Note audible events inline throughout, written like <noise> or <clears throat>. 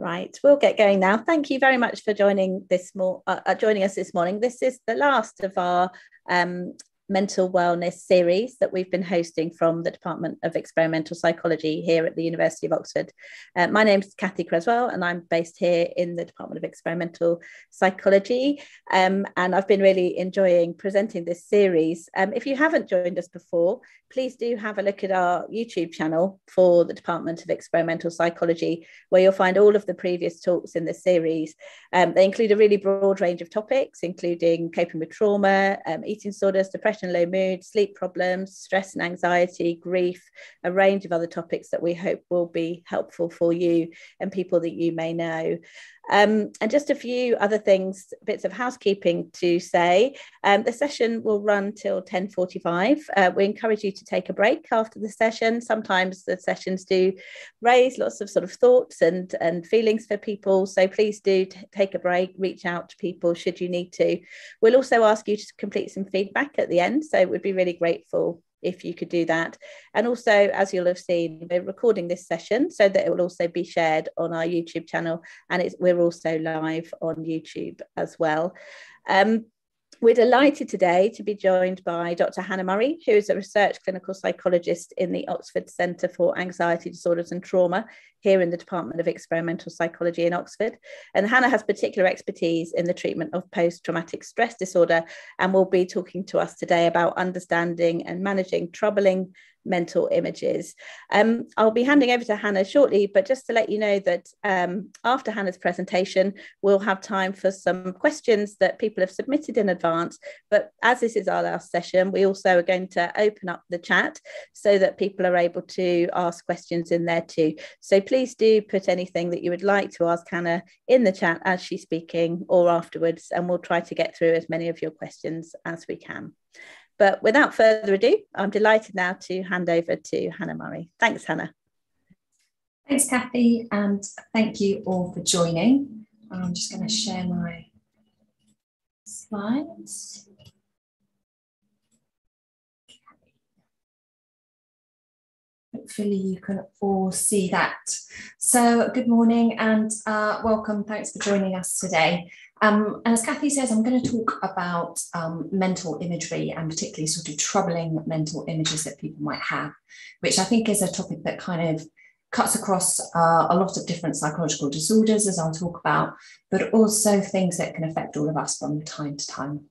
Right, we'll get going now. Thank you very much for joining this more uh, uh, joining us this morning. This is the last of our um, mental wellness series that we've been hosting from the Department of Experimental Psychology here at the University of Oxford. Uh, my name is Cathy Creswell, and I'm based here in the Department of Experimental Psychology. Um, and I've been really enjoying presenting this series. Um, if you haven't joined us before, please do have a look at our YouTube channel for the Department of Experimental Psychology, where you'll find all of the previous talks in this series. Um, they include a really broad range of topics, including coping with trauma, um, eating disorders, depression depression, low mood, sleep problems, stress and anxiety, grief, a range of other topics that we hope will be helpful for you and people that you may know. Um, and just a few other things, bits of housekeeping to say. Um, the session will run till 10.45. Uh, we encourage you to take a break after the session. Sometimes the sessions do raise lots of sort of thoughts and, and feelings for people. So please do take a break, reach out to people should you need to. We'll also ask you to complete some feedback at the end. So we'd be really grateful if you could do that. And also, as you'll have seen, we're recording this session so that it will also be shared on our YouTube channel, and we're also live on YouTube as well. Um, we're delighted today to be joined by Dr. Hannah Murray, who is a research clinical psychologist in the Oxford Centre for Anxiety Disorders and Trauma here in the Department of Experimental Psychology in Oxford. And Hannah has particular expertise in the treatment of post traumatic stress disorder and will be talking to us today about understanding and managing troubling mental images. Um, I'll be handing over to Hannah shortly, but just to let you know that um, after Hannah's presentation, we'll have time for some questions that people have submitted in advance. But as this is our last session, we also are going to open up the chat so that people are able to ask questions in there too. So please do put anything that you would like to ask Hannah in the chat as she's speaking or afterwards, and we'll try to get through as many of your questions as we can. But without further ado, I'm delighted now to hand over to Hannah Murray. Thanks, Hannah. Thanks, Cathy, and thank you all for joining. I'm just going to share my slides. Hopefully you can all see that. So good morning and uh, welcome. Thanks for joining us today. Um, and as Cathy says, I'm going to talk about um, mental imagery and particularly sort of troubling mental images that people might have, which I think is a topic that kind of cuts across uh, a lot of different psychological disorders, as I'll talk about, but also things that can affect all of us from time to time.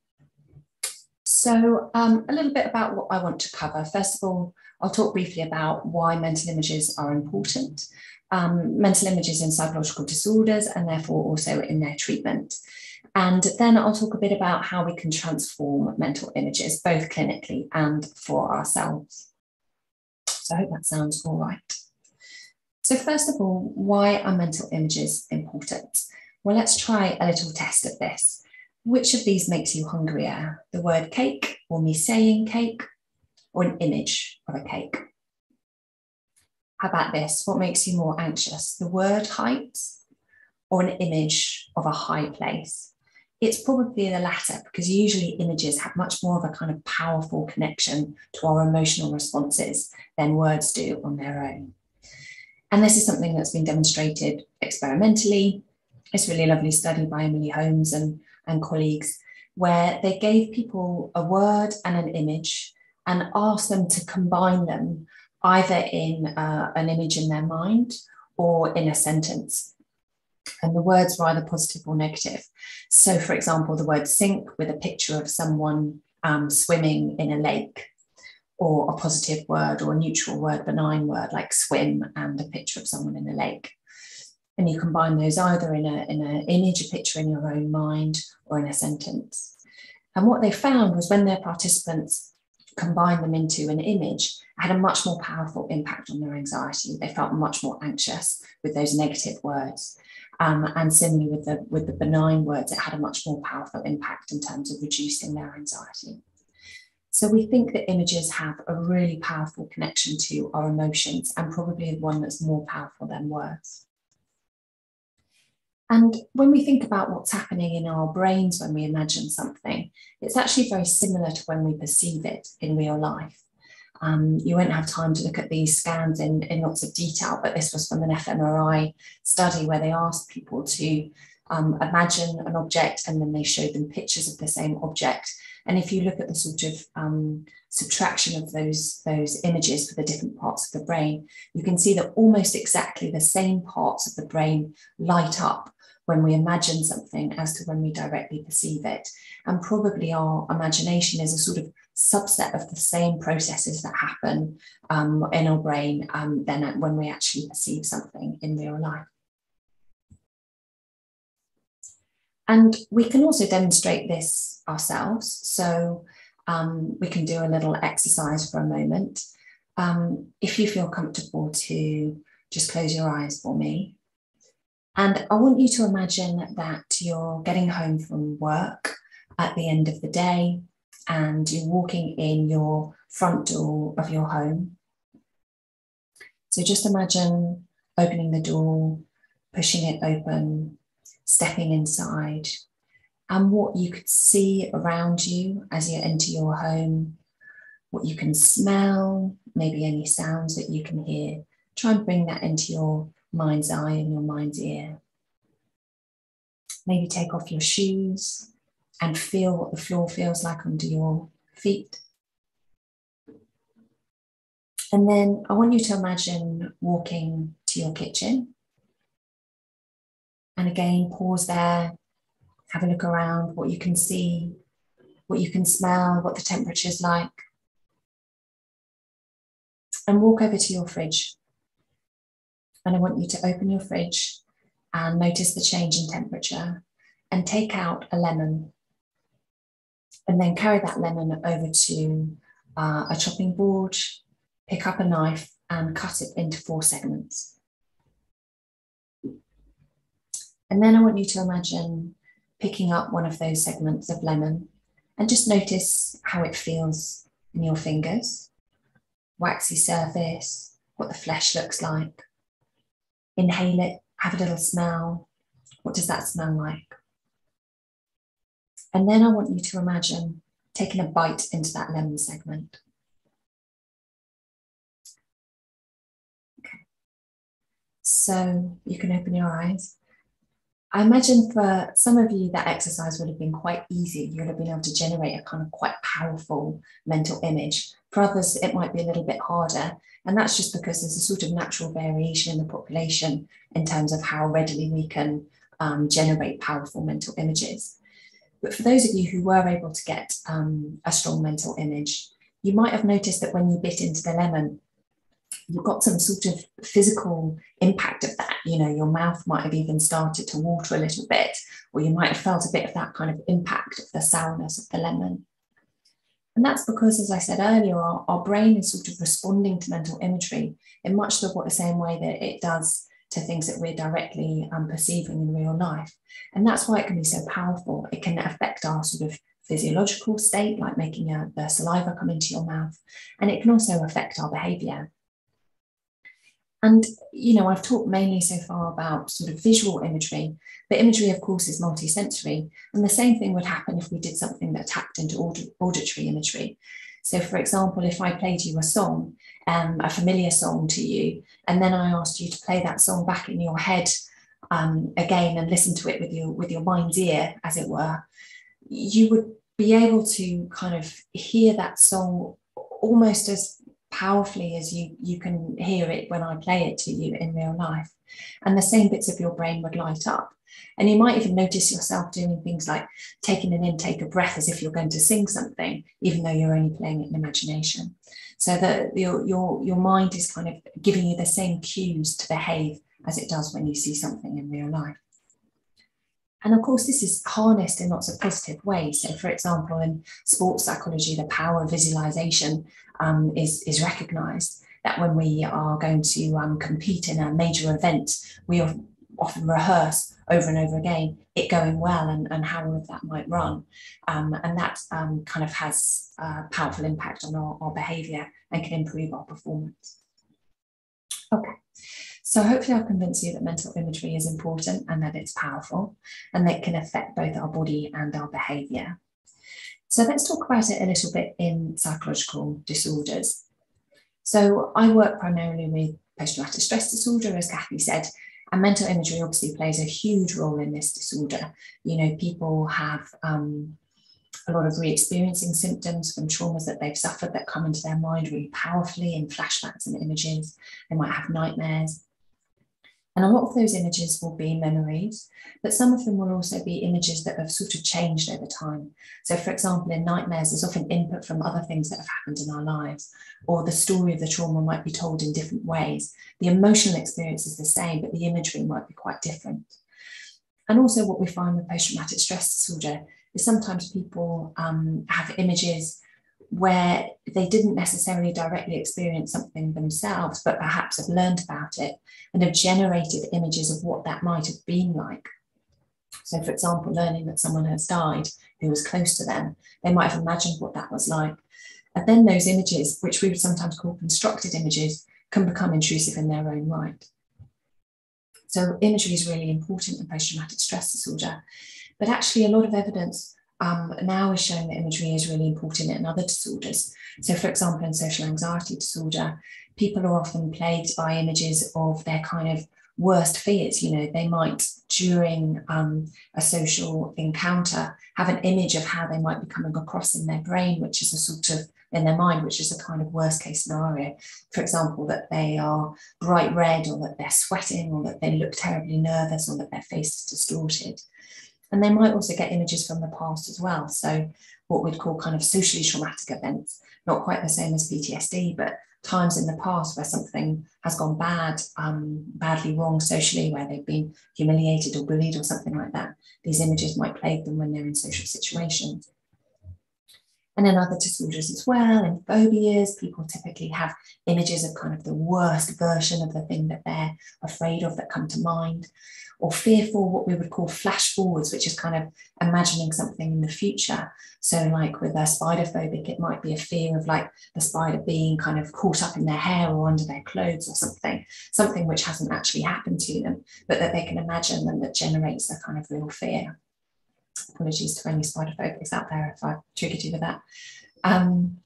So, um, a little bit about what I want to cover. First of all, I'll talk briefly about why mental images are important um, mental images in psychological disorders and therefore also in their treatment. And then I'll talk a bit about how we can transform mental images, both clinically and for ourselves. So I hope that sounds all right. So first of all, why are mental images important? Well, let's try a little test of this. Which of these makes you hungrier? The word cake or me saying cake or an image of a cake? How about this? What makes you more anxious? The word height or an image of a high place? It's probably the latter because usually images have much more of a kind of powerful connection to our emotional responses than words do on their own. And this is something that's been demonstrated experimentally. It's really a lovely study by Emily Holmes and, and colleagues, where they gave people a word and an image and asked them to combine them either in uh, an image in their mind or in a sentence. And the words were either positive or negative. So, for example, the word sink with a picture of someone um, swimming in a lake, or a positive word or a neutral word, benign word like swim, and a picture of someone in a lake. And you combine those either in, a, in an image, a picture in your own mind, or in a sentence. And what they found was when their participants combined them into an image, had a much more powerful impact on their anxiety. They felt much more anxious with those negative words. Um, and similarly with the, with the benign words, it had a much more powerful impact in terms of reducing their anxiety. So we think that images have a really powerful connection to our emotions and probably one that's more powerful than words. And when we think about what's happening in our brains when we imagine something, it's actually very similar to when we perceive it in real life. Um, you won't have time to look at these scans in, in lots of detail, but this was from an fMRI study where they asked people to um, imagine an object and then they showed them pictures of the same object. And if you look at the sort of um, subtraction of those, those images for the different parts of the brain, you can see that almost exactly the same parts of the brain light up when we imagine something as to when we directly perceive it. And probably our imagination is a sort of subset of the same processes that happen um, in our brain um, then when we actually perceive something in real life. And we can also demonstrate this ourselves. So um, we can do a little exercise for a moment. Um, if you feel comfortable to just close your eyes for me. And I want you to imagine that you're getting home from work at the end of the day and you're walking in your front door of your home. So just imagine opening the door, pushing it open, stepping inside, and what you could see around you as you enter your home, what you can smell, maybe any sounds that you can hear. Try and bring that into your mind's eye and your mind's ear. Maybe take off your shoes and feel what the floor feels like under your feet. And then I want you to imagine walking to your kitchen and again, pause there, have a look around, what you can see, what you can smell, what the temperature is like. And walk over to your fridge. And I want you to open your fridge and notice the change in temperature and take out a lemon. And then carry that lemon over to uh, a chopping board, pick up a knife and cut it into four segments. And then I want you to imagine picking up one of those segments of lemon and just notice how it feels in your fingers, waxy surface, what the flesh looks like. Inhale it, have a little smell. What does that smell like? And then I want you to imagine taking a bite into that lemon segment. Okay. So you can open your eyes I imagine for some of you, that exercise would have been quite easy. You would have been able to generate a kind of quite powerful mental image. For others, it might be a little bit harder. And that's just because there's a sort of natural variation in the population in terms of how readily we can um, generate powerful mental images. But for those of you who were able to get um, a strong mental image, you might have noticed that when you bit into the lemon, you've got some sort of physical impact of that. You know, your mouth might have even started to water a little bit, or you might have felt a bit of that kind of impact of the sourness of the lemon. And that's because, as I said earlier, our, our brain is sort of responding to mental imagery in much the same way that it does to things that we're directly um, perceiving in real life. And that's why it can be so powerful. It can affect our sort of physiological state, like making a, the saliva come into your mouth, and it can also affect our behavior. And, you know, I've talked mainly so far about sort of visual imagery, but imagery, of course, is multisensory. And the same thing would happen if we did something that tapped into aud- auditory imagery. So, for example, if I played you a song, um, a familiar song to you, and then I asked you to play that song back in your head um, again and listen to it with your with your mind's ear, as it were, you would be able to kind of hear that song almost as powerfully as you you can hear it when I play it to you in real life. And the same bits of your brain would light up. And you might even notice yourself doing things like taking an intake of breath as if you're going to sing something, even though you're only playing it in imagination. So that your, your, your mind is kind of giving you the same cues to behave as it does when you see something in real life. And of course, this is harnessed in lots of positive ways. So, for example, in sports psychology, the power of visualization um, is, is recognized. That when we are going to um, compete in a major event, we often rehearse over and over again it going well and, and how all of that might run. Um, and that um, kind of has a powerful impact on our, our behavior and can improve our performance. Okay. So hopefully I've convinced you that mental imagery is important and that it's powerful and that it can affect both our body and our behaviour. So let's talk about it a little bit in psychological disorders. So I work primarily with post-traumatic stress disorder, as Cathy said, and mental imagery obviously plays a huge role in this disorder. You know, people have um, a lot of re-experiencing symptoms from traumas that they've suffered that come into their mind really powerfully in flashbacks and images. They might have nightmares. And a lot of those images will be memories, but some of them will also be images that have sort of changed over time. So, for example, in nightmares, there's often input from other things that have happened in our lives, or the story of the trauma might be told in different ways. The emotional experience is the same, but the imagery might be quite different. And also, what we find with post traumatic stress disorder is sometimes people um, have images where they didn't necessarily directly experience something themselves, but perhaps have learned about it and have generated images of what that might have been like. So, for example, learning that someone has died who was close to them, they might have imagined what that was like. And then those images, which we would sometimes call constructed images, can become intrusive in their own right. So, imagery is really important in post traumatic stress disorder. But actually, a lot of evidence um, now is showing that imagery is really important in other disorders. So, for example, in social anxiety disorder, people are often plagued by images of their kind of worst fears. You know, they might, during um, a social encounter, have an image of how they might be coming across in their brain, which is a sort of in their mind, which is a kind of worst case scenario. For example, that they are bright red, or that they're sweating, or that they look terribly nervous, or that their face is distorted. And they might also get images from the past as well. So, what we'd call kind of socially traumatic events, not quite the same as PTSD, but times in the past where something has gone bad, um, badly wrong socially, where they've been humiliated or bullied or something like that. These images might plague them when they're in social situations. And in other disorders as well, in phobias, people typically have images of kind of the worst version of the thing that they're afraid of that come to mind or fearful, what we would call flash forwards, which is kind of imagining something in the future. So, like with a spider phobic, it might be a fear of like the spider being kind of caught up in their hair or under their clothes or something, something which hasn't actually happened to them, but that they can imagine and that generates a kind of real fear. Apologies to any spider phobics out there if I triggered you with that. Um,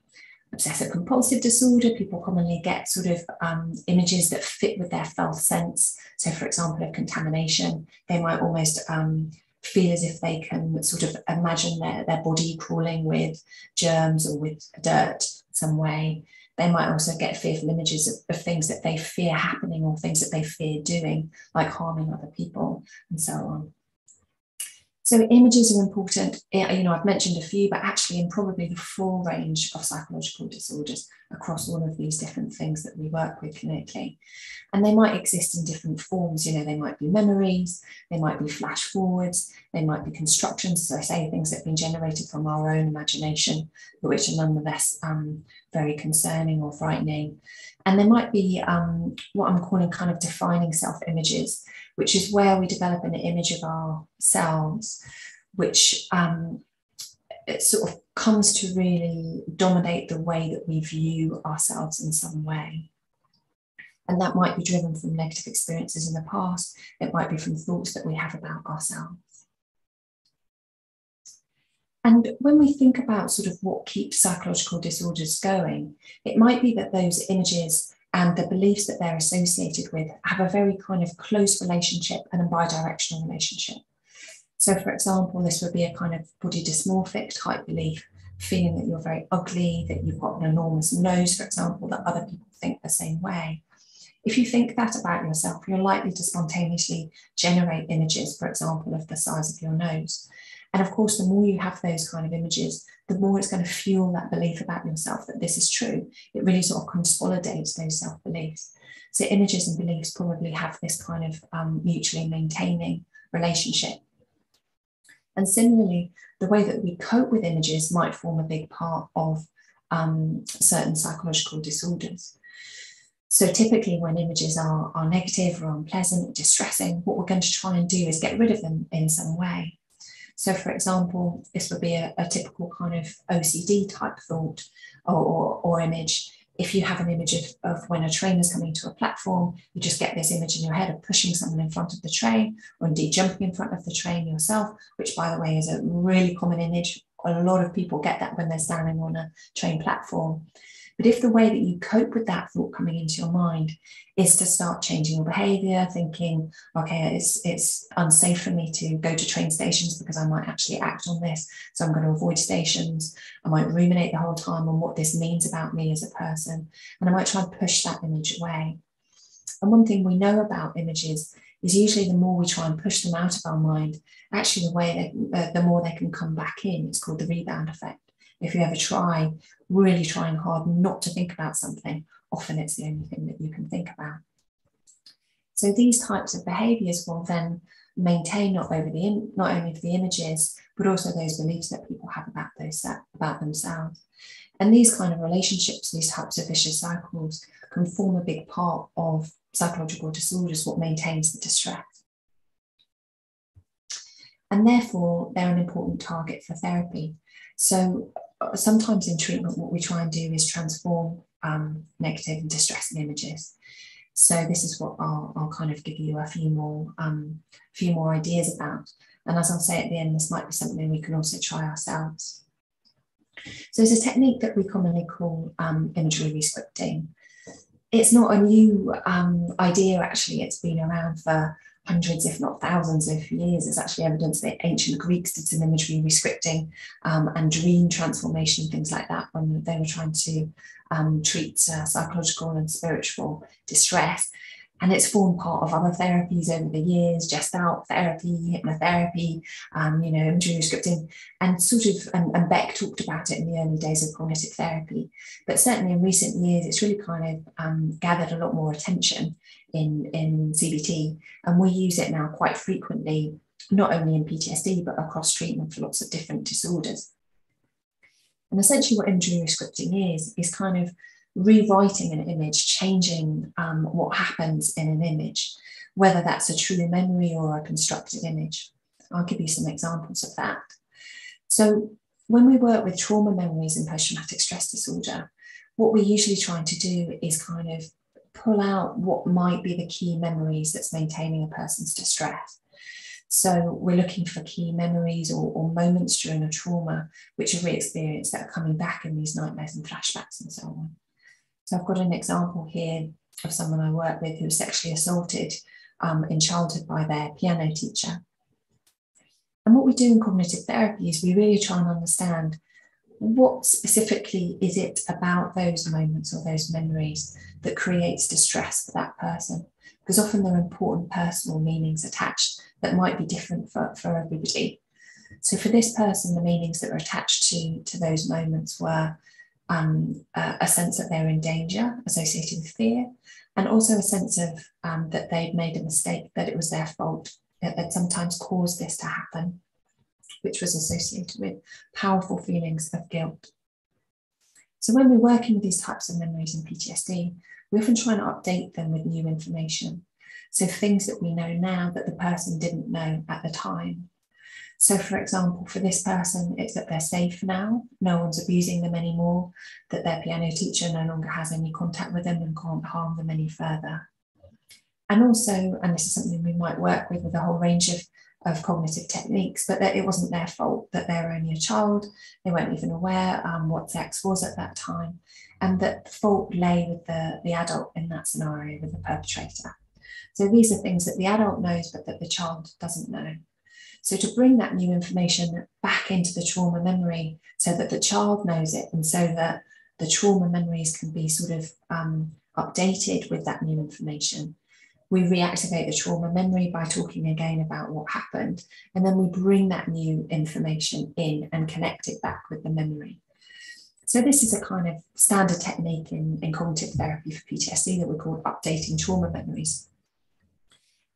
obsessive compulsive disorder, people commonly get sort of um, images that fit with their felt sense. So, for example, of contamination, they might almost um, feel as if they can sort of imagine their, their body crawling with germs or with dirt some way. They might also get fearful images of, of things that they fear happening or things that they fear doing, like harming other people and so on. So images are important. Eh, you know, I've mentioned a few, but actually in probably the full range of psychological disorders across all of these different things that we work with clinically. And they might exist in different forms. You know, they might be memories, they might be flash forwards, they might be constructions, as I say, things that have been generated from our own imagination, but which are nonetheless um, very concerning or frightening. And there might be um, what I'm calling kind of defining self images which is where we develop an image of ourselves, which um, sort of comes to really dominate the way that we view ourselves in some way. And that might be driven from negative experiences in the past, it might be from thoughts that we have about ourselves. And when we think about sort of what keeps psychological disorders going, it might be that those images and the beliefs that they're associated with have a very kind of close relationship and a bidirectional relationship. So, for example, this would be a kind of body dysmorphic type belief, feeling that you're very ugly, that you've got an enormous nose, for example, that other people think the same way. If you think that about yourself, you're likely to spontaneously generate images, for example, of the size of your nose. And of course, the more you have those kind of images, the more it's going to fuel that belief about yourself that this is true. It really sort of consolidates those self beliefs. So, images and beliefs probably have this kind of um, mutually maintaining relationship. And similarly, the way that we cope with images might form a big part of um, certain psychological disorders. So typically when images are, are negative or unpleasant or distressing, what we're going to try and do is get rid of them in some way. So, for example, this would be a, a typical kind of OCD type thought or, or, or, image. If you have an image of, of when a train is coming to a platform, you just get this image in your head of pushing someone in front of the train or indeed jumping in front of the train yourself, which, by the way, is a really common image. A lot of people get that when they're standing on a train platform. But if the way that you cope with that thought coming into your mind is to start changing your behavior, thinking, okay, it's, it's unsafe for me to go to train stations because I might actually act on this. So I'm going to avoid stations. I might ruminate the whole time on what this means about me as a person. And I might try and push that image away. And one thing we know about images is usually the more we try and push them out of our mind, actually the way they, uh, the more they can come back in. It's called the rebound effect. If you ever try really trying hard not to think about something, often it's the only thing that you can think about. So these types of behaviors will then maintain not over the not only the images, but also those beliefs that people have about those about themselves. And these kind of relationships, these types of vicious cycles, can form a big part of psychological disorders, what maintains the distress. And therefore, they're an important target for therapy. So, sometimes in treatment, what we try and do is transform um, negative and distressing images. So, this is what I'll, I'll kind of give you a few more, um, few more ideas about. And as I'll say at the end, this might be something we can also try ourselves. So, it's a technique that we commonly call um, imagery rescripting it's not a new um, idea, actually. It's been around for hundreds, if not thousands of years. There's actually evidence that ancient Greeks did some imagery rescripting um, and dream transformation, things like that, when they were trying to um, treat uh, psychological and spiritual distress. And it's formed part of other therapies over the years, gestalt therapy, hypnotherapy, um, you know, imagery scripting, and sort of, and, and, Beck talked about it in the early days of cognitive therapy. But certainly in recent years, it's really kind of um, gathered a lot more attention in, in CBT. And we use it now quite frequently, not only in PTSD, but across treatment for lots of different disorders. And essentially, what imagery scripting is, is kind of rewriting an image, changing um, what happens in an image, whether that's a true memory or a constructed image. I'll give you some examples of that. So, when we work with trauma memories in post traumatic stress disorder, what we're usually trying to do is kind of pull out what might be the key memories that's maintaining a person's distress. So we're looking for key memories or, or moments during a trauma which are re-experienced that are coming back in these nightmares and flashbacks and so on. So I've got an example here of someone I work with who was sexually assaulted um, in childhood by their piano teacher. And what we do in cognitive therapy is we really try and understand what specifically is it about those moments or those memories that creates distress for that person? Because often there are important personal meanings attached that might be different for, for everybody. So for this person, the meanings that were attached to, to those moments were um, a, a, sense that they're in danger associated with fear, and also a sense of um, that they've made a mistake, that it was their fault, that sometimes caused this to happen, which was associated with powerful feelings of guilt. So when we're working with these types of memories in PTSD, we often try and update them with new information. So things that we know now that the person didn't know at the time. So, for example, for this person, it's that they're safe now, no one's abusing them anymore, that their piano teacher no longer has any contact with them and can't harm them any further. And also, and this is something we might work with with a whole range of, of cognitive techniques, but that it wasn't their fault, that they were only a child, they weren't even aware um, what sex was at that time, and that the fault lay with the, the adult in that scenario, with the perpetrator. So these are things that the adult knows, but that the child doesn't know. So to bring that new information back into the trauma memory so that the child knows it and so that the trauma memories can be sort of um, updated with that new information. We reactivate the trauma memory by talking again about what happened, and then we bring that new information in and connect it back with the memory. So, this is a kind of standard technique in, in cognitive therapy for PTSD that we call updating trauma memories.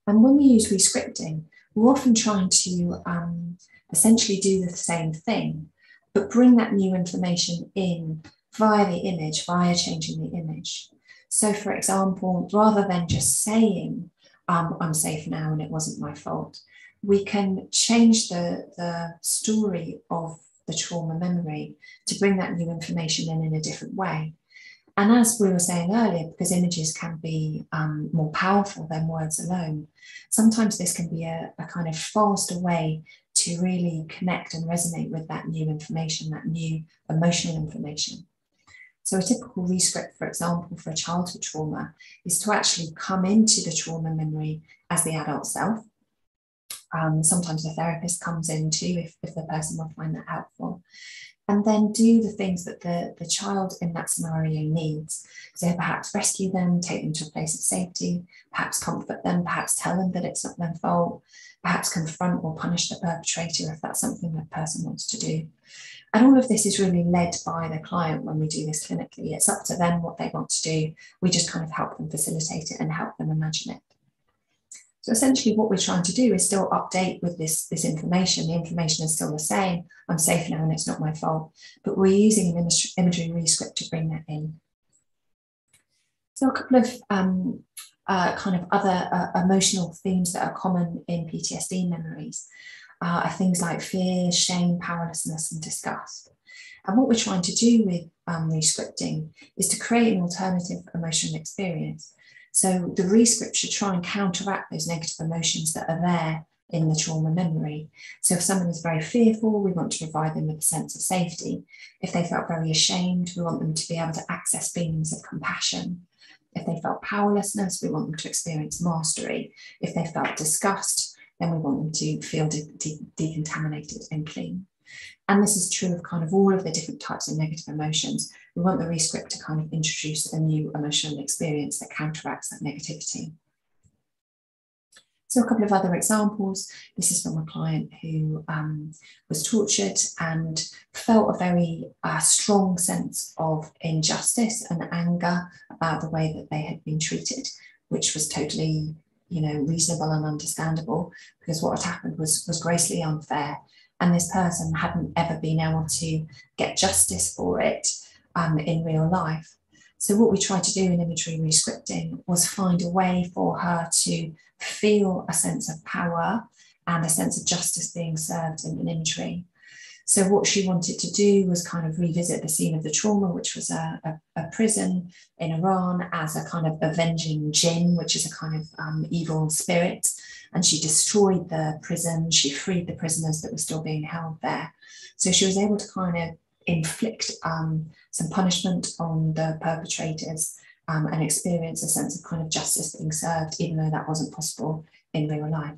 And when we use rescripting, we're often trying to um, essentially do the same thing, but bring that new information in via the image, via changing the image. So, for example, rather than just saying, um, I'm safe now and it wasn't my fault, we can change the, the story of the trauma memory to bring that new information in in a different way. And as we were saying earlier, because images can be um, more powerful than words alone, sometimes this can be a, a kind of faster way to really connect and resonate with that new information, that new emotional information. So, a typical rescript, for example, for a childhood trauma is to actually come into the trauma memory as the adult self. Um, sometimes the therapist comes in too if, if the person will find that helpful. And then do the things that the, the child in that scenario needs. So perhaps rescue them, take them to a place of safety, perhaps comfort them, perhaps tell them that it's not their fault, perhaps confront or punish the perpetrator if that's something that person wants to do. And all of this is really led by the client when we do this clinically. It's up to them what they want to do. We just kind of help them facilitate it and help them imagine it. So essentially what we're trying to do is still update with this, this information. The information is still the same. I'm safe now and it's not my fault. But we're using an imagery rescript to bring that in. So a couple of um, uh, kind of other uh, emotional themes that are common in PTSD memories uh, are things like fear, shame, powerlessness, and disgust. And what we're trying to do with um, rescripting is to create an alternative emotional experience. So the rescript should try and counteract those negative emotions that are there in the trauma memory. So if someone is very fearful, we want to provide them with a sense of safety. If they felt very ashamed, we want them to be able to access feelings of compassion. If they felt powerlessness, we want them to experience mastery. If they felt disgust, then we want them to feel de- de- decontaminated and clean. And this is true of kind of all of the different types of negative emotions. We want the rescript to kind of introduce a new emotional experience that counteracts that negativity. So, a couple of other examples. This is from a client who um, was tortured and felt a very uh, strong sense of injustice and anger about the way that they had been treated, which was totally you know reasonable and understandable because what had happened was was grossly unfair and this person hadn't ever been able to get justice for it um, in real life so what we tried to do in imagery rescripting was find a way for her to feel a sense of power and a sense of justice being served in an imagery so what she wanted to do was kind of revisit the scene of the trauma, which was a, a, a prison in Iran, as a kind of avenging jinn, which is a kind of um, evil spirit. And she destroyed the prison. She freed the prisoners that were still being held there. So she was able to kind of inflict um, some punishment on the perpetrators um, and experience a sense of kind of justice being served, even though that wasn't possible in real life.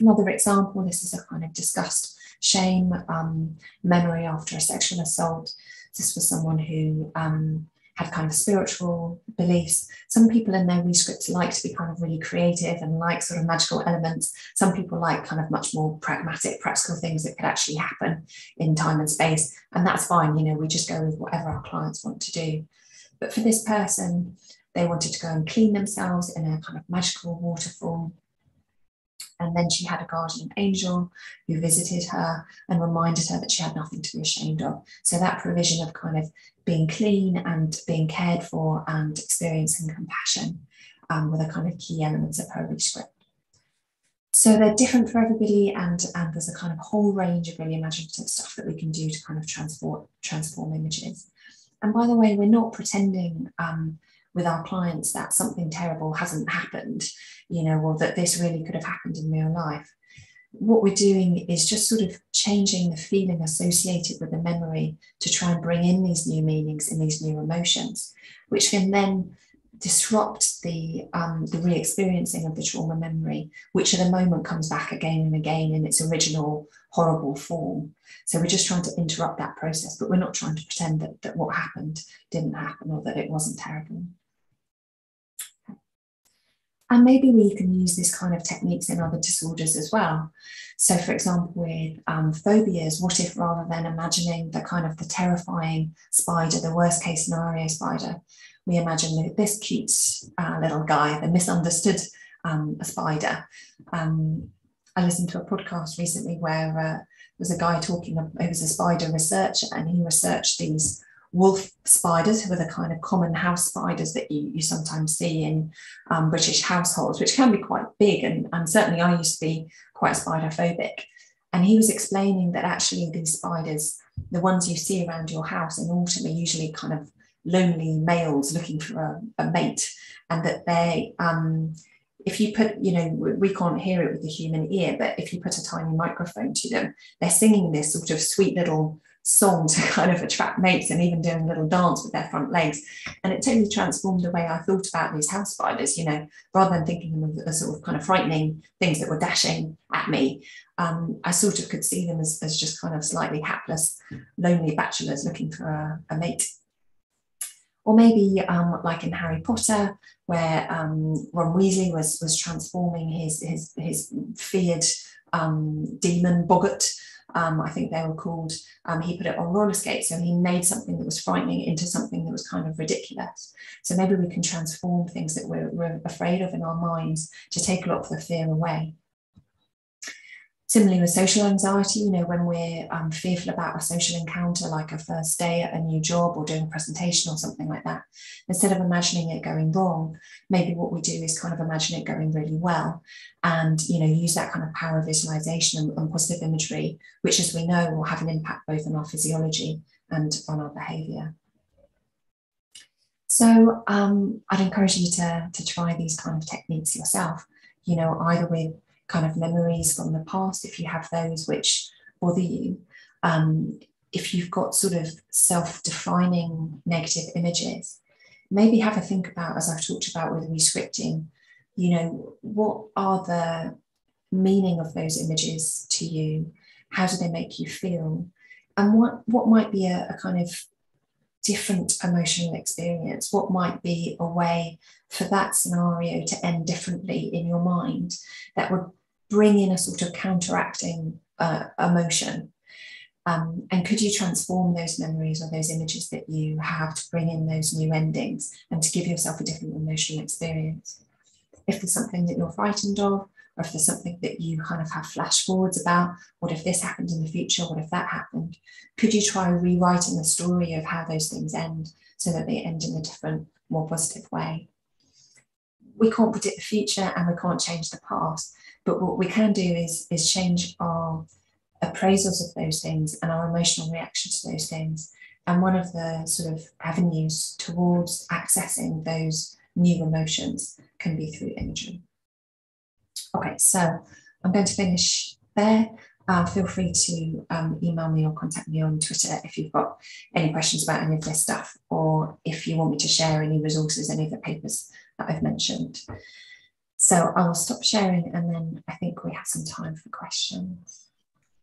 Another example, this is a kind of disgust shame, um, memory after a sexual assault. This was someone who um, had kind of spiritual beliefs. Some people in their rescripts like to be kind of really creative and like sort of magical elements. Some people like kind of much more pragmatic, practical things that could actually happen in time and space. And that's fine, you know, we just go with whatever our clients want to do. But for this person, they wanted to go and clean themselves in a kind of magical waterfall and then she had a guardian angel who visited her and reminded her that she had nothing to be ashamed of. So that provision of kind of being clean and being cared for and experiencing compassion um, were the kind of key elements of her rescript. So they're different for everybody, and, and there's a kind of whole range of really imaginative stuff that we can do to kind of transform transform images. And by the way, we're not pretending um, with our clients that something terrible hasn't happened, you know, or that this really could have happened in real life. What we're doing is just sort of changing the feeling associated with the memory to try and bring in these new meanings and these new emotions, which can then disrupt the um, the re-experiencing of the trauma memory, which at the moment comes back again and again in its original horrible form. So we're just trying to interrupt that process, but we're not trying to pretend that, that what happened didn't happen or that it wasn't terrible. And maybe we can use this kind of techniques in other disorders as well. So, for example, with um, phobias, what if rather than imagining the kind of the terrifying spider, the worst case scenario spider, we imagine this cute uh, little guy, the misunderstood um, spider. Um, I listened to a podcast recently where uh, there was a guy talking, he was a spider researcher, and he researched these wolf spiders, who are the kind of common house spiders that you, you sometimes see in um, British households, which can be quite big. And, and certainly I used to be quite spider phobic. And he was explaining that actually these spiders, the ones you see around your house in autumn, are usually kind of lonely males looking for a, a mate, and that they, um, if you put, you know, we can't hear it with the human ear, but if you put a tiny microphone to them, they're singing this sort of sweet little song to <laughs> kind of attract mates and even doing a little dance with their front legs. And it totally transformed the way I thought about these house spiders, you know, rather than thinking of them as sort of kind of frightening things that were dashing at me. Um, I sort of could see them as, as just kind of slightly hapless, lonely bachelors looking for a, a mate. Or maybe um, like in Harry Potter, where um, Ron Weasley was, was transforming his, his, his feared um, demon Boggart um, I think they were called, um, he put it on roller skates. So he made something that was frightening into something that was kind of ridiculous. So maybe we can transform things that we're, we're afraid of in our minds to take a lot of the fear away. Similarly with social anxiety, you know, when we're um, fearful about a social encounter, like a first day at a new job or doing a presentation or something like that, instead of imagining it going wrong, maybe what we do is kind of imagine it going really well and, you know, use that kind of power of visualization and, and positive imagery, which as we know will have an impact both on our physiology and on our behavior. So um, I'd encourage you to, to try these kind of techniques yourself, you know, either with kind of memories from the past, if you have those which bother you, um, if you've got sort of self defining negative images, maybe have a think about, as I've talked about with rescripting, you know, what are the meaning of those images to you? How do they make you feel? And what, what might be a, a kind of different emotional experience? What might be a way for that scenario to end differently in your mind that would bring in a sort of counteracting uh, emotion? Um, and could you transform those memories or those images that you have to bring in those new endings and to give yourself a different emotional experience? If there's something that you're frightened of, or if there's something that you kind of have flash forwards about, what if this happened in the future? What if that happened? Could you try rewriting the story of how those things end so that they end in a different, more positive way? We can't predict the future and we can't change the past, but what we can do is, is change our appraisals of those things and our emotional reaction to those things. And one of the sort of avenues towards accessing those new emotions can be through imagery. Okay, so I'm going to finish there. Uh, feel free to um, email me or contact me on Twitter if you've got any questions about any of this stuff, or if you want me to share any resources, any of the papers that I've mentioned. So I will stop sharing and then I think we have some time for questions.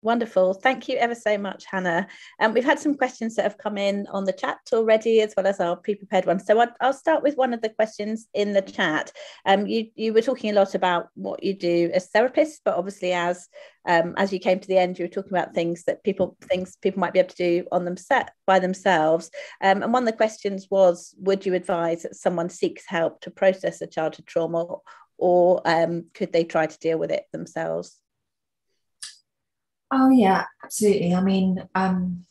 Wonderful. Thank you ever so much, Hannah. Um, we've had some questions that have come in on the chat already, as well as our pre-prepared ones. So I'll, I'll start with one of the questions in the chat. Um, you, you were talking a lot about what you do as therapists, but obviously as um, as you came to the end, you were talking about things that people things people might be able to do on them set by themselves. Um, and one of the questions was, would you advise that someone seeks help to process a childhood trauma, or um, could they try to deal with it themselves? Oh yeah, absolutely. I mean, um,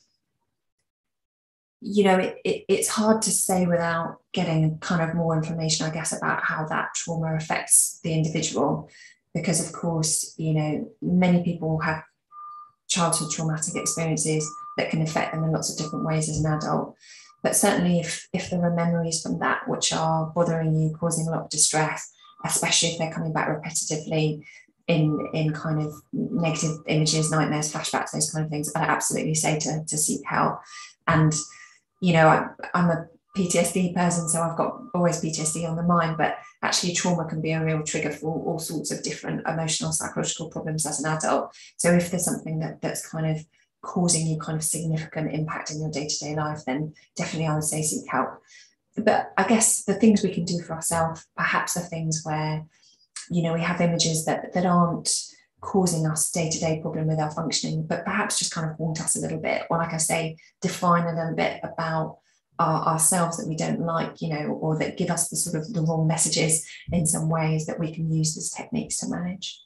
you know, it, it, it's hard to say without getting kind of more information, I guess, about how that trauma affects the individual, because of course, you know, many people have childhood traumatic experiences that can affect them in lots of different ways as an adult. But certainly, if if there are memories from that which are bothering you, causing a lot of distress, especially if they're coming back repetitively in in kind of negative images, nightmares, flashbacks, those kind of things, I'd absolutely say to, to seek help. And you know, I, I'm a PTSD person, so I've got always PTSD on the mind, but actually trauma can be a real trigger for all, sorts of different emotional, psychological problems as an adult. So if there's something that, that's kind of causing you kind of significant impact in your day-to-day life, then definitely I would say seek help but I guess the things we can do for ourselves perhaps are things where, you know, we have images that that aren't causing us day-to-day problem with our functioning, but perhaps just kind of haunt us a little bit, or like I say, define a little bit about our, ourselves that we don't like, you know, or that give us the sort of the wrong messages in some ways that we can use these techniques to manage.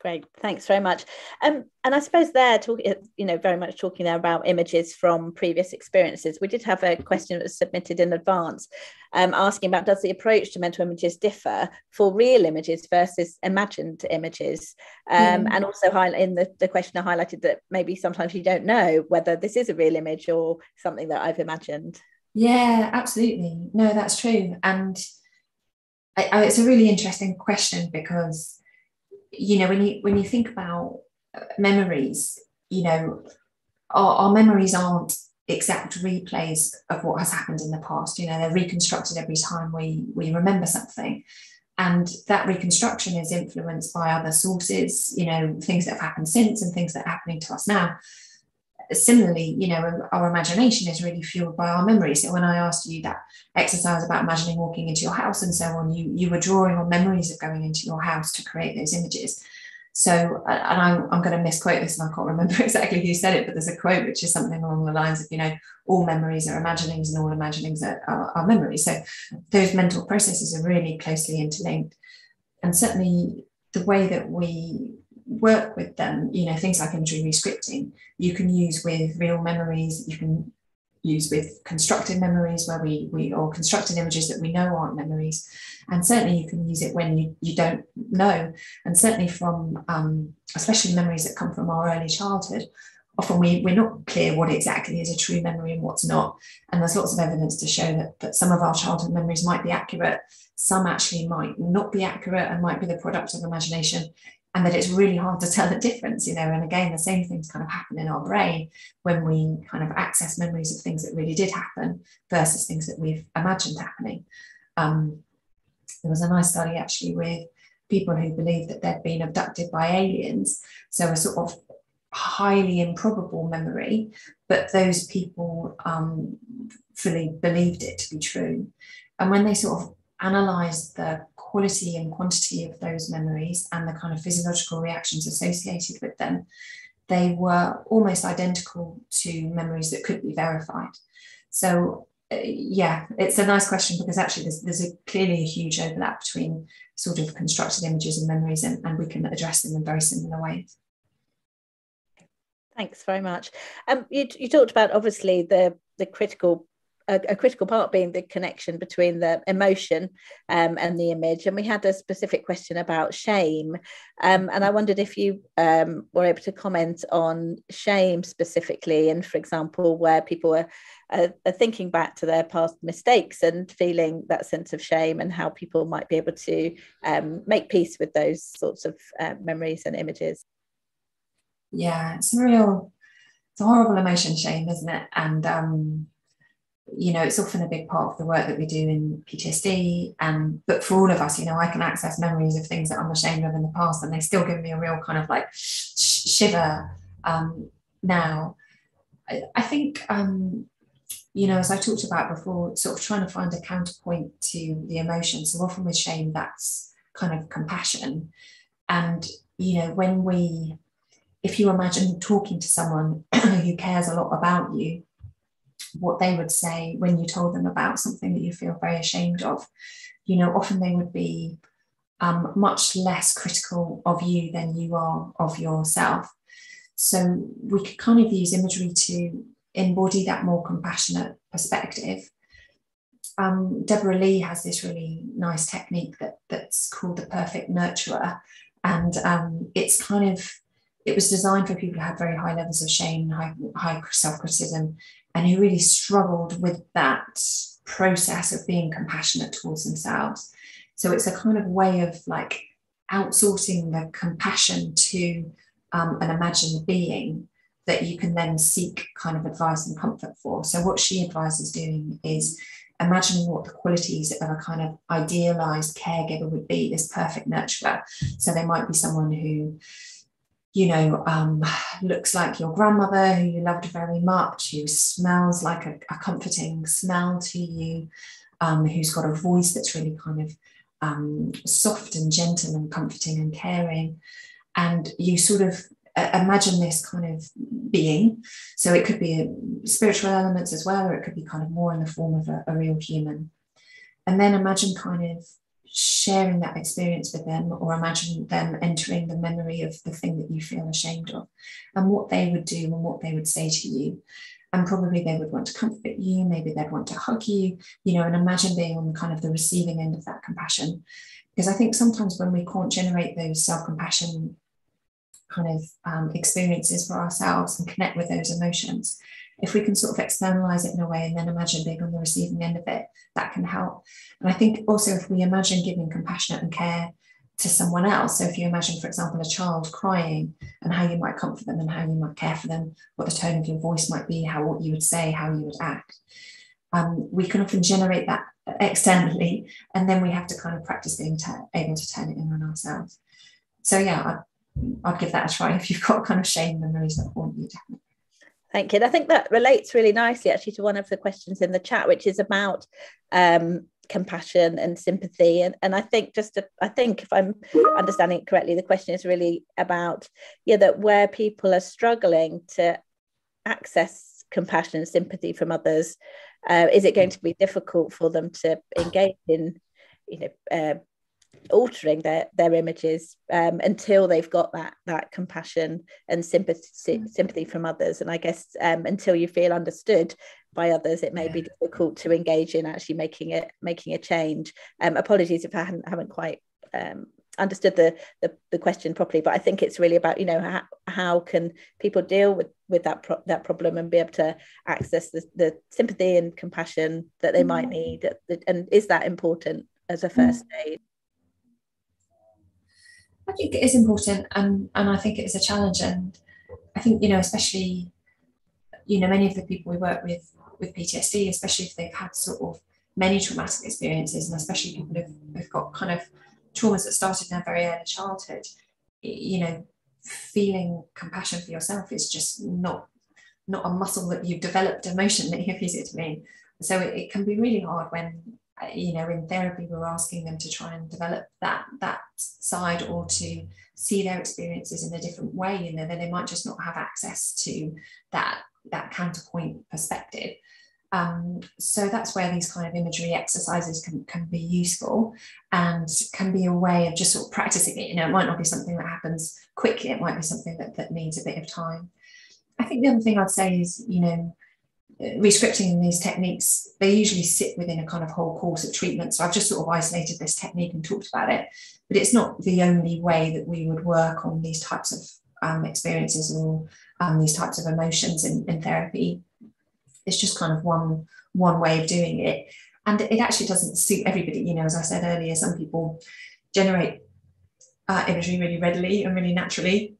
Great, thanks very much. Um, and I suppose there, talking, you know, very much talking there about images from previous experiences. We did have a question that was submitted in advance, um, asking about does the approach to mental images differ for real images versus imagined images? Um, mm. And also, in the, the question, I highlighted that maybe sometimes you don't know whether this is a real image or something that I've imagined. Yeah, absolutely. No, that's true, and I, I, it's a really interesting question because you know when you when you think about uh, memories you know our, our memories aren't exact replays of what has happened in the past. You know, they're reconstructed every time we we remember something. And that reconstruction is influenced by other sources, you know, things that have happened since and things that are happening to us now. Similarly, you know, our imagination is really fueled by our memories. So when I asked you that exercise about imagining walking into your house and so on, you you were drawing on memories of going into your house to create those images. So, uh, and I'm, I'm going to misquote this and I can't remember <laughs> exactly who said it, but there's a quote which is something along the lines of, you know, all memories are imaginings and all imaginings are, are, are memories. So those mental processes are really closely interlinked. And certainly the way that we work with them, you know, things like imagery rescripting, you can use with real memories, you can use with constructed memories where we, we or constructed images that we know aren't memories. And certainly you can use it when you, you don't know. And certainly from um, especially memories that come from our early childhood, often we, we're not clear what exactly is a true memory and what's not. And there's lots of evidence to show that, that some of our childhood memories might be accurate, some actually might not be accurate and might be the product of imagination and that it's really hard to <laughs> tell the difference, you know. And again, the same things kind of happen in our brain when we kind of access memories of things that really did happen versus things that we've imagined happening. Um, there was a nice study actually with people who believed that they'd been abducted by aliens. So a sort of highly improbable memory, but those people um, fully believed it to be true. And when they sort of analysed the quality and quantity of those memories and the kind of physiological reactions associated with them, they were almost identical to memories that could be verified. So, uh, yeah, it's a nice question because actually there's, there's a, clearly a huge overlap between sort of constructed images and memories, and, and we can address them in very similar ways. Thanks very much. Um, you, you talked about obviously the the critical a, a, critical part being the connection between the emotion um, and the image. And we had a specific question about shame. Um, and I wondered if you um, were able to comment on shame specifically, and for example, where people are, are, are, thinking back to their past mistakes and feeling that sense of shame, and how people might be able to um, make peace with those sorts of uh, memories and images. Yeah, it's a real, it's a horrible emotion, shame, isn't it? And um, you know, it's often a big part of the work that we do in PTSD. And but for all of us, you know, I can access memories of things that I'm ashamed of in the past, and they still give me a real kind of like shiver um, now. I, I think, um, you know, as I talked about before, sort of trying to find a counterpoint to the emotion. So often with shame, that's kind of compassion. And, you know, when we, if you imagine talking to someone <clears throat> who cares a lot about you, what they would say when you told them about something that you feel very ashamed of. You know, often they would be um, much less critical of you than you are of yourself. So we could kind of use imagery to embody that more compassionate perspective. Um, Deborah Lee has this really nice technique that, that's called the perfect nurturer. And um, it's kind of, it was designed for people who have very high levels of shame, high, high self criticism, and who really struggled with that process of being compassionate towards themselves. So it's a kind of way of like outsourcing the compassion to um, an imagined being that you can then seek kind of advice and comfort for. So what she advises doing is imagining what the qualities of a kind of idealized caregiver would be, this perfect nurturer. So they might be someone who you know, um, looks like your grandmother who you loved very much, who smells like a, a comforting smell to you, um, who's got a voice that's really kind of um, soft and gentle and comforting and caring. And you sort of uh, imagine this kind of being. So it could be spiritual elements as well, or it could be kind of more in the form of a, a real human. And then imagine kind of sharing that experience with them or imagine them entering the memory of the thing that you feel ashamed of and what they would do and what they would say to you. And probably they would want to comfort you maybe they'd want to hug you you know and imagine being on the kind of the receiving end of that compassion. Because i think sometimes when we can't generate those self-compassion kind of um, experiences for ourselves and connect with those emotions if we can sort of externalize it in a way and then imagine being on the receiving end of it, that can help. And I think also if we imagine giving compassionate and care to someone else. So if you imagine, for example, a child crying and how you might comfort them and how you might care for them, what the tone of your voice might be, how what you would say, how you would act. Um, we can often generate that externally, and then we have to kind of practice being able to turn it in on ourselves. So yeah, I'd, give that a try if you've got kind of shame memories that haunt you. Thank you. And I think that relates really nicely actually to one of the questions in the chat, which is about um, compassion and sympathy and, and i think just to, i think if i'm understanding it correctly the question is really about yeah that where people are struggling to access compassion and sympathy from others uh, is it going to be difficult for them to engage in you know uh, altering their their images um, until they've got that that compassion and sympathy mm. sympathy from others. And i guess um, until you feel understood by others it may yeah. be difficult to engage in actually making it making a change. Um, apologies if i haven't, haven't quite um, understood the, the, the question properly but i think it's really about you know how, how can people deal with with that pro- that problem and be able to access the, the sympathy and compassion that they mm might need and is that important as a first mm aid I think it is important and, and I think it is a challenge. And I think, you know, especially, you know, many of the people we work with with PTSD, especially if they've had sort of many traumatic experiences, and especially people who've, who've got kind of traumas that started in their very early childhood, you know, feeling compassion for yourself is just not not a muscle that you've developed emotionally, <laughs> if you see what I mean. So it, it can be really hard when you know in therapy we're asking them to try and develop that that side or to see their experiences in a different way know then they might just not have access to that that counterpoint perspective um, so that's where these kind of imagery exercises can, can be useful and can be a way of just sort of practicing it. You know, it might not be something that happens quickly, it might be something that, that needs a bit of time. I think the other thing I'd say is, you know, rescripting these techniques, they usually sit within a kind of whole course of treatment. So I've just sort of isolated this technique and talked about it, but it's not the only way that we would work on these types of um, experiences or um, these types of emotions in, in therapy. It's just kind of one one way of doing it, and it actually doesn't suit everybody. You know, as I said earlier, some people generate uh, imagery really readily and really naturally,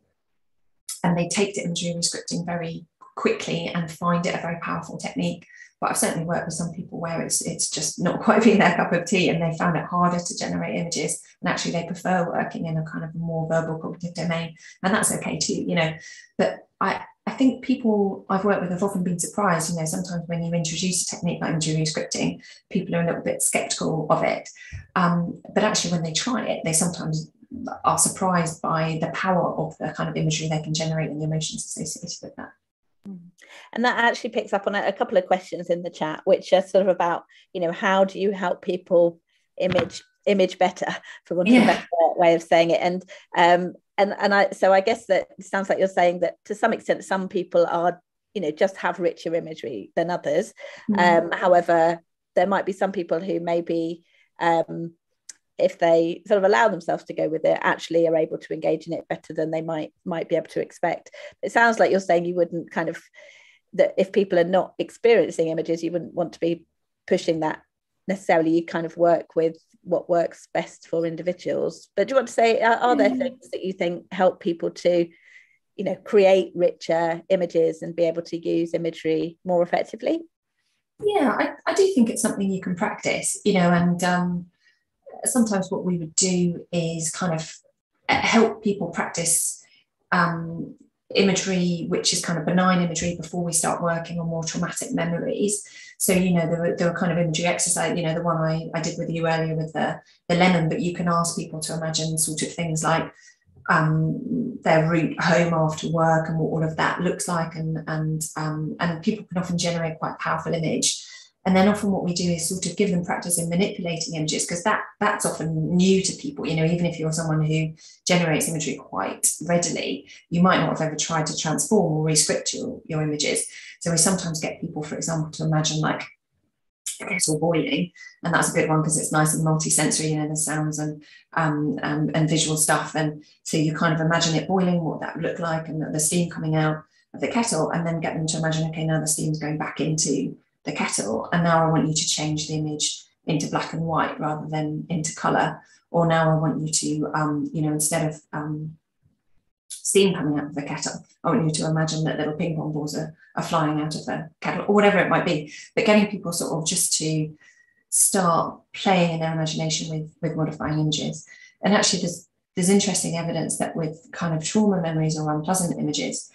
and they take to imagery rescripting very quickly and find it a very powerful technique. But I've certainly worked with some people where it's it's just not <laughs> quite being their cup of tea and they found it harder to generate images. And actually they prefer working in a kind of more verbal cognitive domain. And that's okay too, you know. But I, I think people I've worked with have often been surprised. You know, sometimes when you introduce a technique like imagery scripting, people are a little bit skeptical of it. Um, but actually, when they try it, they sometimes are surprised by the power of the kind of imagery they can generate and the emotions associated with that. And that actually picks up on a, a couple of questions in the chat, which are sort of about, you know, how do you help people image image better, <laughs> for want of yeah. a better way of saying it. And um, and and I so I guess that sounds like you're saying that to some extent some people are, you know, just have richer imagery than others. Mm. Um, however, there might be some people who maybe um, if they sort of allow themselves to go with it actually are able to engage in it better than they might might be able to expect it sounds like you're saying you wouldn't kind of that if people are not experiencing images you wouldn't want to be pushing that necessarily. You kind of work with what works best for individuals. But do you want to say are, are there mm. things that you think help people to you know create richer images and be able to use imagery more effectively? Yeah i, I do think it's something you can practice you know and um sometimes what we would do is kind of help people practice um, imagery, which is kind of benign imagery, before we start working on more traumatic memories. So, you know, there were, there were kind of imagery exercise, you know, the one I, I did with you earlier with the, the lemon, but you can ask people to imagine sort of things like um, their route home after work and what all of that looks like. And, and, um, and people can often generate quite powerful image and then often what we do is sort of give them practice in manipulating images because that that's often new to people. You know even if you're someone who generates imagery quite readily you might not have ever tried to transform or rescript your, your images. So we sometimes get people for example to imagine like a kettle boiling and that's a good one because it's nice and multi-sensory you know the sounds and um, um, and visual stuff. And so you kind of imagine it boiling what that would look like and the steam coming out of the kettle and then get them to imagine okay now the steam's going back into the kettle and now I want you to change the image into black and white rather than into color or now I want you to, um, you know, instead of um, steam coming out of the kettle, I want you to imagine that little ping pong balls are, are flying out of the kettle, or whatever it might be. But getting people sort of just to start playing in their imagination with, with modifying images. And actually, there's, there's interesting evidence that with kind of trauma memories or unpleasant images,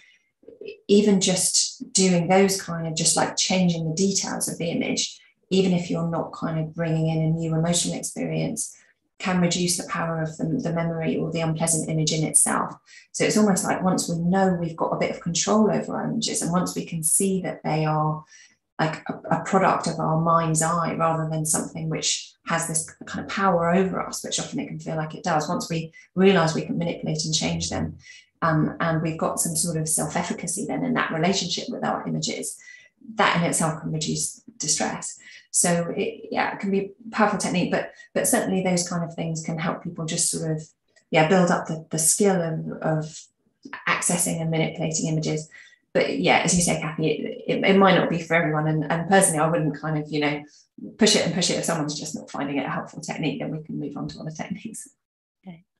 even just doing those kind of just like changing the details of the image, even if you're not kind of bringing in a new emotional experience, can reduce the power of the, the memory or the unpleasant image in itself. So it's almost like once we know we've got a bit of control over our images, and once we can see that they are like a, a, product of our mind's eye rather than something which has this kind of power over us, which often it can feel like it does. Once we realize we can manipulate and change them, um, and we've got some sort of self efficacy then in that relationship with our images, that in itself can reduce distress. So it, yeah, it can be a powerful technique, but but certainly those kind of things can help people just sort of yeah build up the, the skill of, of accessing and manipulating images. But yeah, as you say, Cathy, it, it, it might not be for everyone. And, and personally, I wouldn't kind of, you know, push it and push it. If someone's just not finding it a helpful technique, then we can move on to other techniques.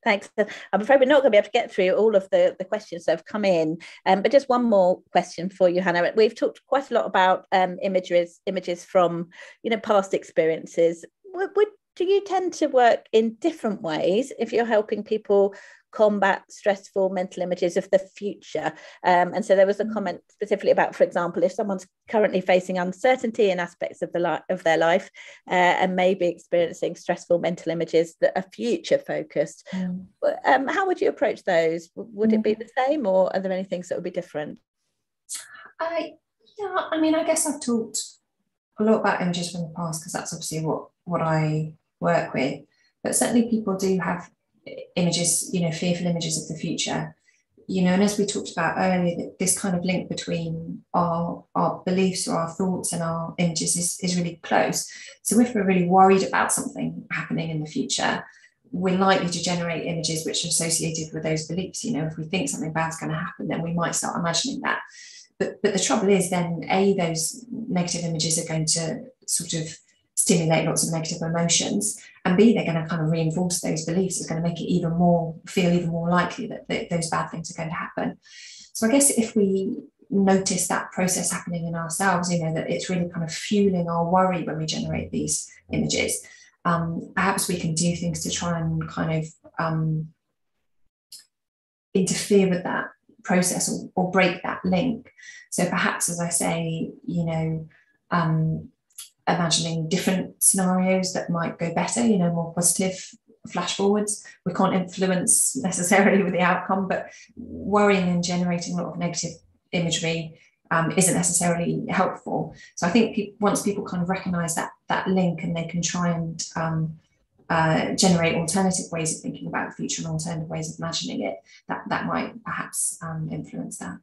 Thanks. I'm afraid we're not going to be able to get through all of the, the questions that have come in, um, but just one more question for you, Hannah. We've talked quite a lot about um, images, images from you know past experiences. Would, would do you tend to work in different ways if you're helping people combat stressful mental images of the future. Um, and so there was a mm. comment specifically about, for example, if someone's currently facing uncertainty in aspects of the li- of their life uh, and maybe experiencing stressful mental images that are future focused, mm. um, how would you approach those? Would it be mm. the same, or are there any things that would be different? I yeah, I mean, I guess I've talked a lot about images from the past because that's obviously what what I work with. But certainly, people do have images, you know, fearful images of the future. You know, and as we talked about earlier, this kind of link between our, our beliefs or our thoughts and our images is, is really close. So if we're really worried about something happening in the future, we're likely to generate images which are associated with those beliefs. You know, if we think something bad's going to happen, then we might start imagining that. But but the trouble is then a those negative images are going to sort of stimulate lots of negative emotions and b they're going to kind of reinforce those beliefs. It's going to make it even more feel even more likely that, that those bad things are going to happen. So i guess if we notice that process happening in ourselves you know that it's really kind of fueling our worry when we generate these images um, perhaps we can do things to try and kind of um, interfere with that process or, or, break that link. So perhaps as i say you know um, imagining different scenarios that might go better, you know, more positive flash forwards. We can't influence <laughs> necessarily with the outcome, but worrying and generating a lot of negative imagery um, isn't necessarily helpful. So I think pe- once people kind of recognize that that link and they can try and um, uh, generate alternative ways of thinking about the future and alternative ways of imagining it, that that might perhaps um, influence that.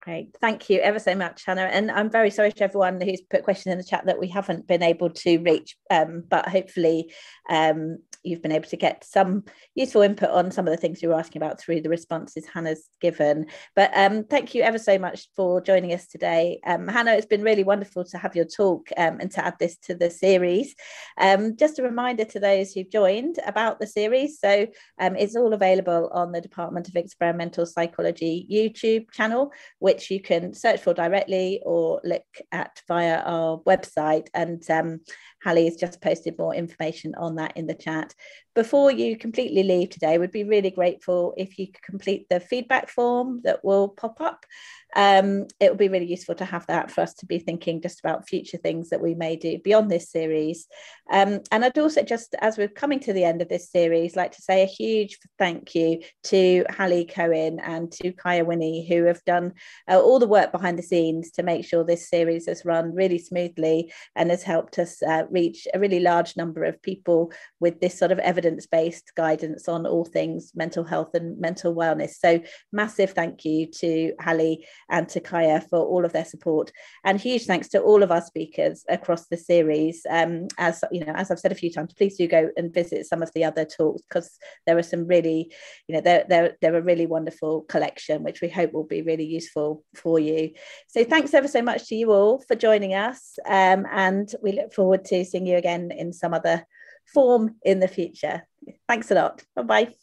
Great. Thank you ever so much, Hannah. And I'm very sorry to everyone who's put questions in the chat that we haven't been able to reach, um, but hopefully um, you've been able to get some useful input on some of the things you were asking about through the responses Hannah's given. But um, thank you ever so much for joining us today. Um, Hannah, it's been really wonderful to have your talk um, and to add this to the series. Um, just a reminder to those who've joined about the series. So it's all available on the Department of Experimental Psychology YouTube channel, which you can search for directly or look at via our website. And um, Hallie has just posted more information on that in the chat. Before you completely leave today, we'd be really grateful if you could complete the feedback form that will pop up um, it would be really useful to have that for us to be thinking just about future things that we may do beyond this series. Um, and I'd also just, as we're coming to the end of this series, like to say a huge thank you to Hallie Cohen and to Kaya Winnie, who have done uh, all the work behind the scenes to make sure this series has run really smoothly and has helped us uh, reach a really large number of people with this sort of evidence-based guidance on all things mental health and mental wellness. So massive thank you to Hallie and to Kaya for all of their support. And huge thanks to all of our speakers across the series. Um, as you know, as I've said a few times, please do go and visit some of the other talks because there are some really, you know, they're, they're, they're a really wonderful collection, which we hope will be really useful for you. So thanks ever so much to you all for joining us. Um, and we look forward to seeing you again in some other form in the future. Thanks a lot. Bye bye.